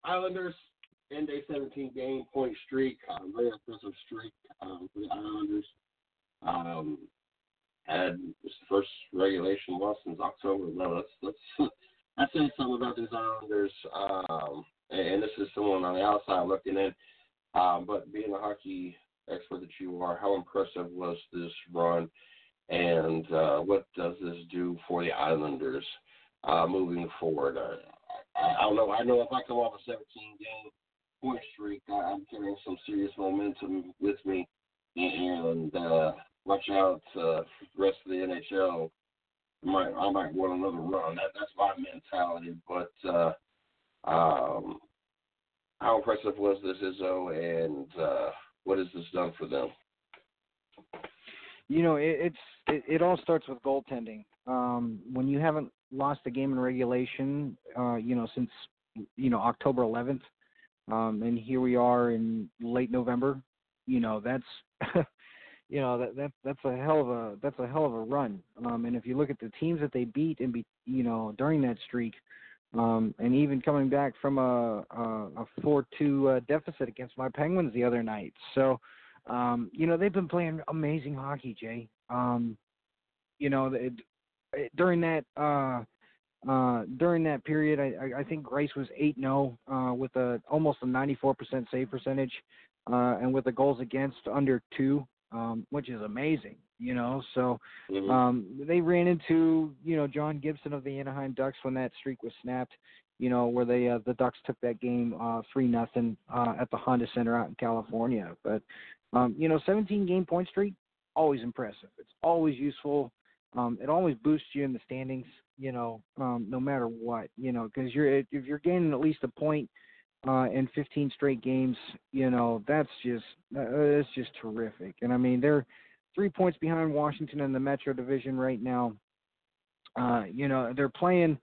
[SPEAKER 3] Islanders end a 17 game point streak, uh, very impressive streak um, for the Islanders. Um, had this first regulation loss since October. No, that's that's that's saying something about these Islanders. Um, and this is someone on the outside looking in. Um, but being a hockey expert that you are, how impressive was this run, and uh, what does this do for the Islanders uh, moving forward? Uh, I, I don't know. I know if I come off a 17 game point streak, I'm carrying some serious momentum with me, and uh, watch out uh, the rest of the NHL. I might I might want another run. That that's my mentality. But uh, um, how impressive was this Izzo, and uh, what has this done for them?
[SPEAKER 4] You know, it, it's it, it all starts with goaltending. Um, when you haven't lost a game in regulation, uh, you know, since you know October 11th, um, and here we are in late November. You know, that's you know that that that's a hell of a that's a hell of a run. Um, and if you look at the teams that they beat and be you know during that streak, um, and even coming back from a a, a four two uh, deficit against my Penguins the other night, so um, you know they've been playing amazing hockey, Jay. Um, you know it, it, during that. Uh, uh, during that period, I, I think Greiss was 8 0 uh, with a almost a 94% save percentage uh, and with the goals against under two um, which is amazing, you know. So
[SPEAKER 3] mm-hmm.
[SPEAKER 4] um, they ran into you know John Gibson of the Anaheim Ducks when that streak was snapped. You know where they uh, the Ducks took that game uh, three uh, nothing uh, at the Honda Center out in California. But um, you know, 17 game point streak, always impressive. It's always useful. Um, it always boosts you in the standings. You know, um, no matter what. You know, because you're if you're gaining at least a point uh, in 15 straight games, you know, that's just uh, that's just terrific. And I mean, they're three points behind Washington in the Metro Division right now. Uh, you know, they're playing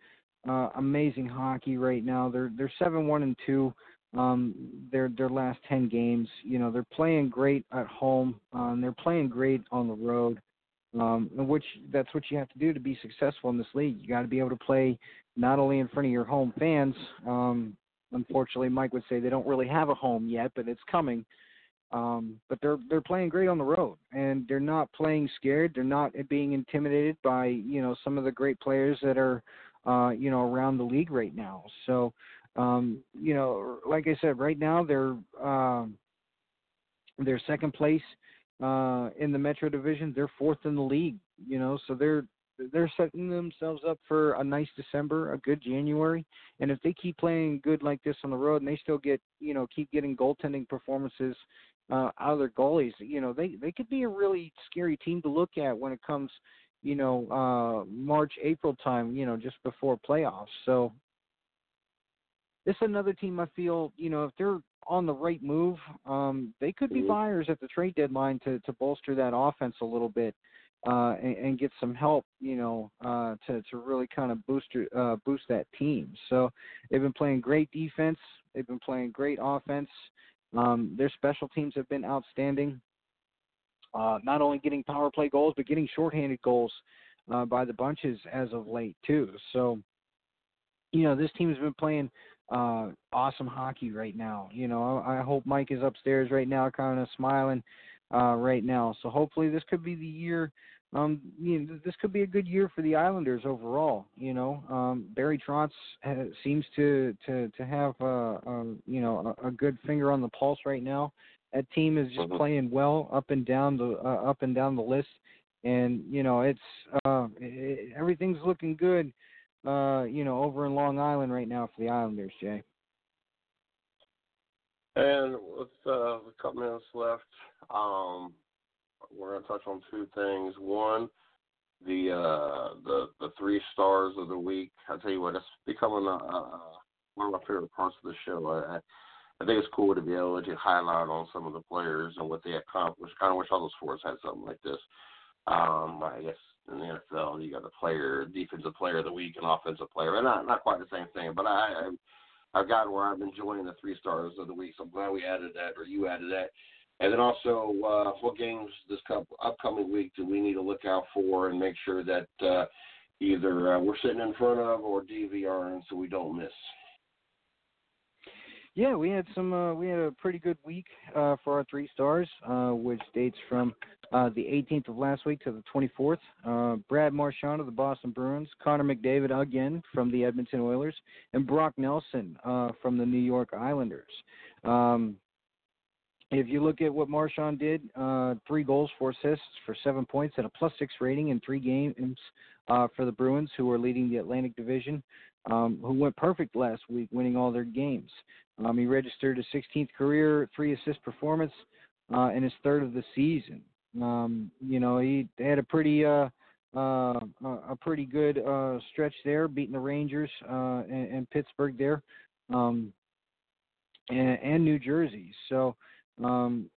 [SPEAKER 4] uh, amazing hockey right now. They're they're seven one and two. Um, their their last ten games. You know, they're playing great at home. Um, they're playing great on the road. Um, which that's what you have to do to be successful in this league. You got to be able to play not only in front of your home fans, um, unfortunately, Mike would say they don't really have a home yet, but it's coming. Um, but they're they're playing great on the road, and they're not playing scared. They're not being intimidated by you know some of the great players that are uh, you know around the league right now. So um, you know, like I said, right now they're uh, they're second place uh, in the Metro Division. They're fourth in the league. You know, so they're they're setting themselves up for a nice December, a good January, and if they keep playing good like this on the road and they still get, you know, keep getting goaltending performances uh, out of their goalies, you know, they they could be a really scary team to look at when it comes, you know, uh, March April time, you know, just before playoffs. So this is another team I feel, you know, if they're on the right move, um, they could be
[SPEAKER 3] Mm-hmm.
[SPEAKER 4] buyers at the trade deadline to to bolster that offense a little bit uh, and, and get some help, you know, uh, to to really kind of boost uh, boost that team. So they've been playing great defense. They've been playing great offense. Um, their special teams have been outstanding. Uh, not only getting power play goals, but getting shorthanded goals uh, by the bunches as of late too. So, you know, this team has been playing uh, awesome hockey right now. You know, I, I hope Mike is upstairs right now, kind of smiling uh, right now. So hopefully this could be the year. Um, you know, this could be a good year for the Islanders overall. You know, um, Barry Trotz seems to to to have uh, um, you know a, a good finger on the pulse right now. That team is just
[SPEAKER 3] Mhm.
[SPEAKER 4] playing well up and down the uh, up and down the list, and you know it's uh, it, everything's looking good. Uh, you know, over in Long Island right now for the Islanders, Jay.
[SPEAKER 3] And with uh, a couple minutes left, um, we're going to touch on two things. One, the uh, the the three stars of the week. I tell you what, it's becoming a, a, one of my favorite parts of the show. I, I think it's cool to be able to highlight on some of the players and what they accomplished. Kind of wish all the sports had something like this. Um, I guess in the NFL, you got the player, defensive player of the week, and offensive player, and not not quite the same thing. But I, I I've gotten where I'm enjoying the three stars of the week. So I'm glad we added that, or you added that. And then also, uh, what games this couple, upcoming week do we need to look out for and make sure that uh, either uh, we're sitting in front of or DVRing so we don't miss?
[SPEAKER 4] Yeah, we had some. Uh, we had a pretty good week uh, for our three stars, uh, which dates from uh, the 18th of last week to the 24th. Uh, Brad Marchand of the Boston Bruins, Connor McDavid again from the Edmonton Oilers, and Brock Nelson uh, from the New York Islanders. Um, if you look at what Marchand did, uh, three goals, four assists for seven points, and a plus six rating in three games uh, for the Bruins, who are leading the Atlantic Division, um, who went perfect last week, winning all their games. Um, he registered a 16th career three assist performance uh, his third of the season. Um, you know, he had a pretty uh, uh, a pretty good uh, stretch there, beating the Rangers uh, and, and Pittsburgh there, um, and, and New Jersey. So um,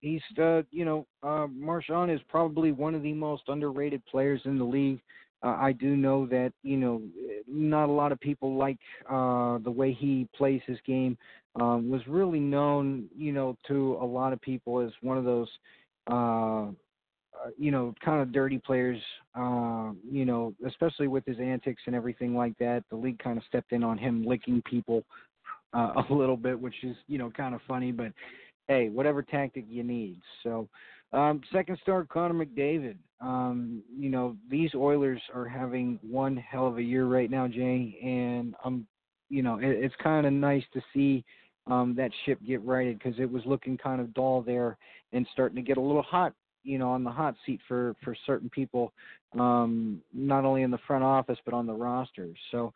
[SPEAKER 4] he's uh, you know uh, Marchand is probably one of the most underrated players in the league. Uh, I do know that you know not a lot of people like uh, the way he plays his game. Um, was really known, you know, to a lot of people as one of those, uh, uh you know, kind of dirty players. Uh, you know, especially with his antics and everything like that. The league kind of stepped in on him licking people uh, a little bit, which is you know kind of funny, but hey, whatever tactic you need. So, um, second star Connor McDavid. Um, you know, these Oilers are having one hell of a year right now, Jay, and I'm, you know, it, it's kind of nice to see um, that ship get righted because it was looking kind of dull there and starting to get a little hot, you know, on the hot seat for for certain people, um, not only in the front office but on the rosters. So,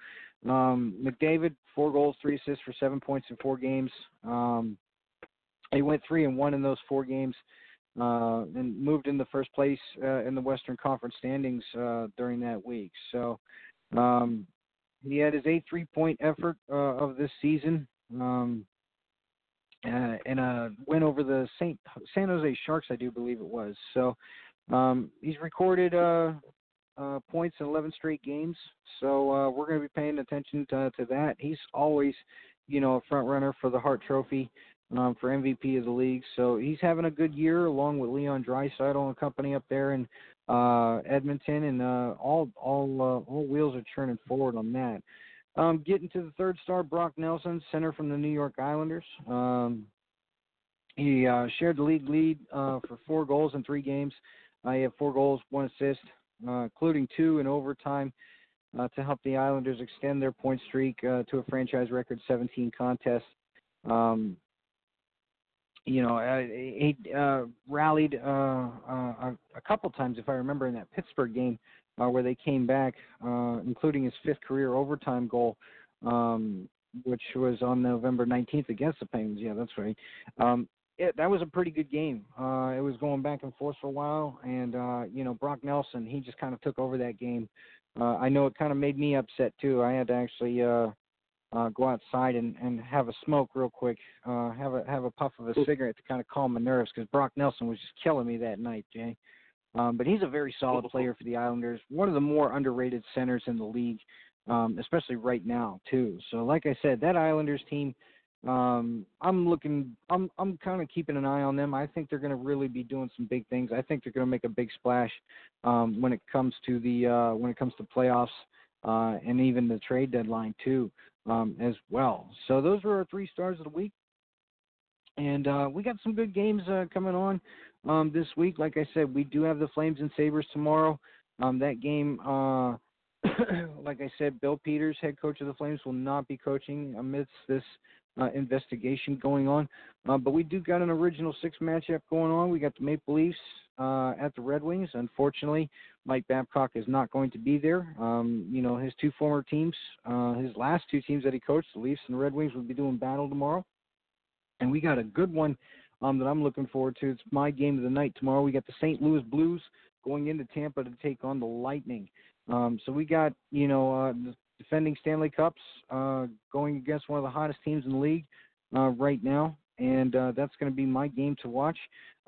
[SPEAKER 4] um, McDavid, four goals, three assists for seven points in four games. Um, he went three and one in those four games, uh, and moved in the first place uh, in the Western Conference standings uh, during that week. So um, he had his eighth three-point effort uh, of this season, um, uh, and a win over the Saint San Jose Sharks, I do believe it was. So um, he's recorded uh, points in 11 straight games. So we're going to be paying attention to, to that. He's always, you know, a front runner for the Hart Trophy um, for MVP of the league. So he's having a good year along with Leon Draisaitl and company up there in uh, Edmonton, and uh, all all uh, all wheels are churning forward on that. Um, getting to the third star, Brock Nelson, center from the New York Islanders. Um, he uh, shared the league lead uh, for four goals in three games. Uh, he had four goals, one assist, uh, including two in overtime. Uh, to help the Islanders extend their point streak uh, to a franchise record 17 contests. Um, you know, uh, he uh, rallied uh, uh, a couple times, if I remember, in that Pittsburgh game uh, where they came back, uh, including his fifth career overtime goal, um, which was on November 19th against the Penguins. Yeah, that's right. Um, it, that was a pretty good game. It was going back and forth for a while, and you know, Brock Nelson, he just kind of took over that game. I know it kind of made me upset too. I had to actually uh, go outside and, and have a smoke real quick, uh, have a have a puff of a cigarette to kind of calm my nerves because Brock Nelson was just killing me that night, Jay. Um, but he's a very solid player for the Islanders, one of the more underrated centers in the league, um, especially right now too. So, like I said, that Islanders team, um, I'm looking, I'm I'm kind of keeping an eye on them. I think they're going to really be doing some big things. I think they're going to make a big splash um, when it comes to the uh, when it comes to playoffs uh, and even the trade deadline too um, as well. So those were our three stars of the week. And uh, we got some good games uh, coming on um, this week. Like I said, we do have the Flames and Sabres tomorrow. Um, that game, uh, like I said, Bill Peters, head coach of the Flames, will not be coaching amidst this uh, investigation going on. Uh, but we do got an original six matchup going on. We got the Maple Leafs uh, at the Red Wings. Unfortunately, Mike Babcock is not going to be there. Um, you know, his two former teams, uh, his last two teams that he coached, the Leafs and the Red Wings, will be doing battle tomorrow. And we got a good one um, that I'm looking forward to. It's my game of the night tomorrow. We got the St. Louis Blues going into Tampa to take on the Lightning. Um, so we got, you know, uh, defending Stanley Cups uh, going against one of the hottest teams in the league uh, right now. And uh, that's going to be my game to watch.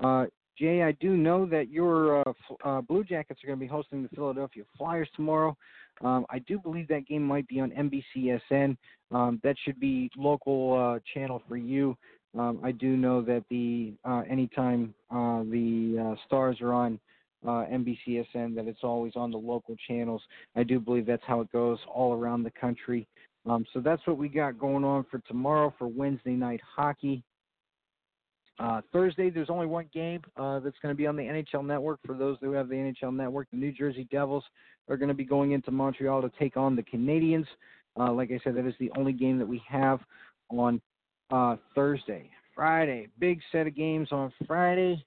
[SPEAKER 4] Uh, Jay, I do know that your uh, Blue Jackets are going to be hosting the Philadelphia Flyers tomorrow. Um, I do believe that game might be on NBCSN. Um, that should be local channel for you. Um, I do know that the anytime the Stars are on uh, NBCSN, that it's always on the local channels. I do believe that's how it goes all around the country. Um, so that's what we got going on for tomorrow for Wednesday night hockey. Uh, Thursday, there's only one game uh, that's going to be on the NHL Network. For those who have the NHL Network, the New Jersey Devils are going to be going into Montreal to take on the Canadiens. Uh, like I said, that is the only game that we have on uh, Thursday. Friday, big set of games on Friday,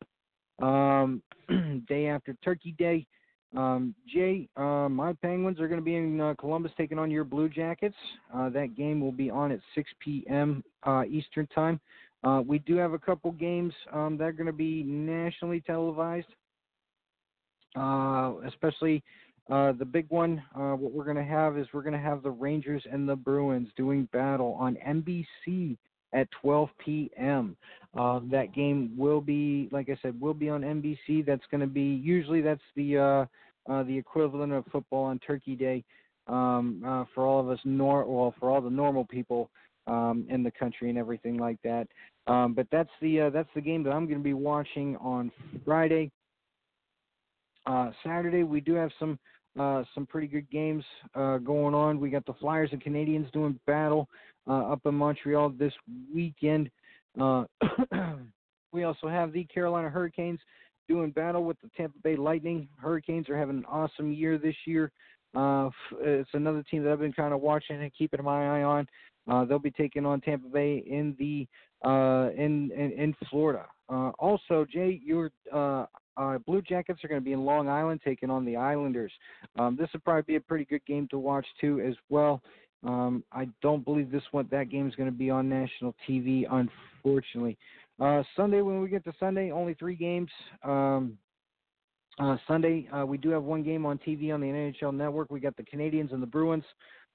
[SPEAKER 4] um, day after Turkey Day. Um, Jay, uh, my Penguins are going to be in uh, Columbus taking on your Blue Jackets. Uh, that game will be on at 6 p.m. Uh, Eastern Time. Uh, we do have a couple games um, that are going to be nationally televised, uh, especially the big one. What we're going to have is we're going to have the Rangers and the Bruins doing battle on NBC at 12 p.m. Uh, that game will be, like I said, will be on NBC. That's going to be usually that's the uh, uh, the equivalent of football on Turkey Day um, uh, for all of us nor well for all the normal people um, in the country and everything like that. Um, but that's the uh, that's the game that I'm going to be watching on Friday. Uh, Saturday we do have some uh, some pretty good games uh, going on. We got the Flyers and Canadiens doing battle uh, up in Montreal this weekend. Uh, we also have the Carolina Hurricanes doing battle with the Tampa Bay Lightning. Hurricanes are having an awesome year this year. Uh, it's another team that I've been kind of watching and keeping my eye on. Uh, they'll be taking on Tampa Bay in the uh, in, in in Florida. Uh, also, Jay, your uh, Blue Jackets are going to be in Long Island taking on the Islanders. Um, this will probably be a pretty good game to watch too, as well. Um, I don't believe this one that game is going to be on national TV, unfortunately. Uh, Sunday, when we get to Sunday, only three games. Um, uh, Sunday, uh, we do have one game on TV on the NHL Network. We got the Canadiens and the Bruins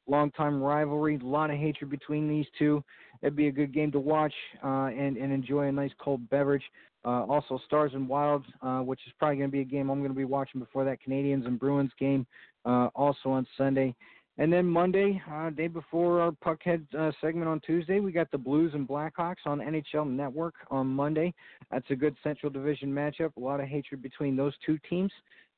[SPEAKER 4] longtime rivalry. A lot of hatred between these two. It'd be a good game to watch uh, and and enjoy a nice cold beverage. Uh, also, Stars and Wild, uh, which is probably going to be a game I'm going to be watching before that Canadiens and Bruins game, also on Sunday. And then Monday, uh, day before our Puckhead uh, segment on Tuesday, we got the Blues and Blackhawks on NHL Network on Monday. That's a good Central Division matchup. A lot of hatred between those two teams.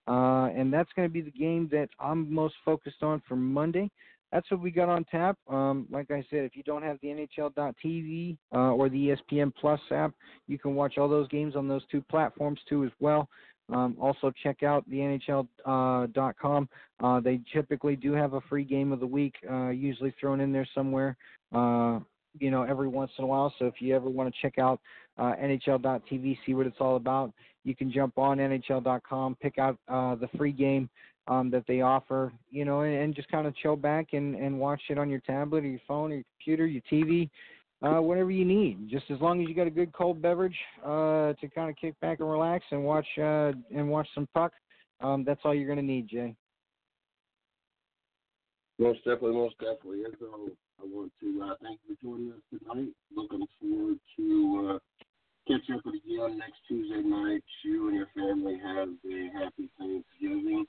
[SPEAKER 4] Uh, and that's going to be the game that I'm most focused on for Monday that's what we got on tap. Um, like I said, if you don't have the NHL.TV uh, or the ESPN Plus app, you can watch all those games on those two platforms too as well. Um, also, check out the NHL.com. Uh, uh, they typically do have a free game of the week, uh, usually thrown in there somewhere. Uh, you know, every once in a while. So if you ever want to check out uh, NHL.TV, see what it's all about, you can jump on NHL.com, pick out uh, the free game um, that they offer, you know, and, and just kind of chill back and, and watch it on your tablet or your phone or your computer, your TV, uh, whatever you need. Just as long as you got a good cold beverage uh, to kind of kick back and relax and watch uh, and watch some puck, um, that's all you're going to need, Jay.
[SPEAKER 3] Most definitely, most definitely. And so I want to uh, thank you for joining us tonight. Looking forward to uh, catching up with you next Tuesday night. You and your family have a happy Thanksgiving.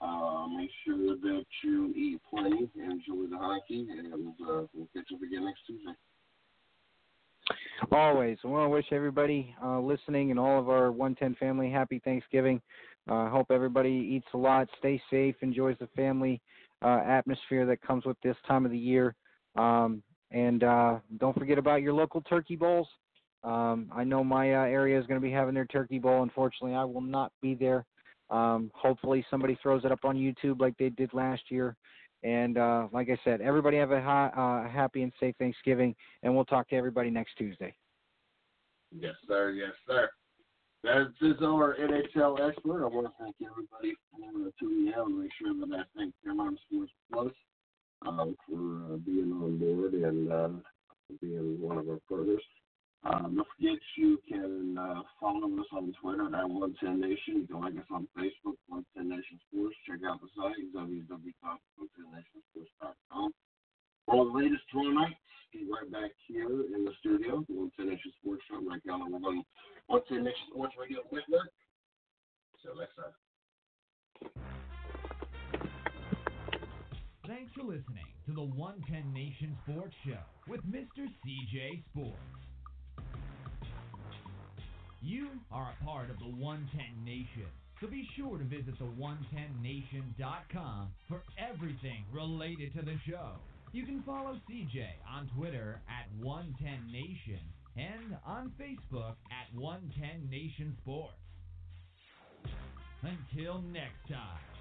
[SPEAKER 3] Uh, make sure that you eat plenty, and enjoy the hockey, and uh, we'll catch up again next Tuesday.
[SPEAKER 4] Always. I want to wish everybody uh, listening and all of our 110 family happy Thanksgiving. I uh, hope everybody eats a lot, stays safe, enjoys the family uh, atmosphere that comes with this time of the year. Um, and uh, don't forget about your local turkey bowls. Um, I know my uh, area is going to be having their turkey bowl. Unfortunately, I will not be there. Um, hopefully, somebody throws it up on YouTube like they did last year. And uh, like I said, everybody have a ha- uh, happy and safe Thanksgiving, and we'll talk to everybody next Tuesday.
[SPEAKER 3] Yes, sir. Yes, sir. That is our NHL expert. I want to thank everybody for tuning in and make sure that I thank Carolina Sports Plus um, for uh, being on board and uh, being one of our partners. Um, don't forget you can uh, follow us on Twitter at 110 Nation. You can like us on Facebook, 110 Nation Sports. Check out the site, www.110nationsports.com. For the latest draw nights, be right back here in the studio, the 110 Nation Sports Show, right down on the 110 Nation Sports Radio Network. So next time.
[SPEAKER 2] Thanks for listening to the 110 Nation Sports Show with Mr. CJ Sports. You are a part of the 110 Nation. So be sure to visit the110nation.com for everything related to the show. You can follow CJ on Twitter at 110nation and on Facebook at 110 Nation Sports. Until next time.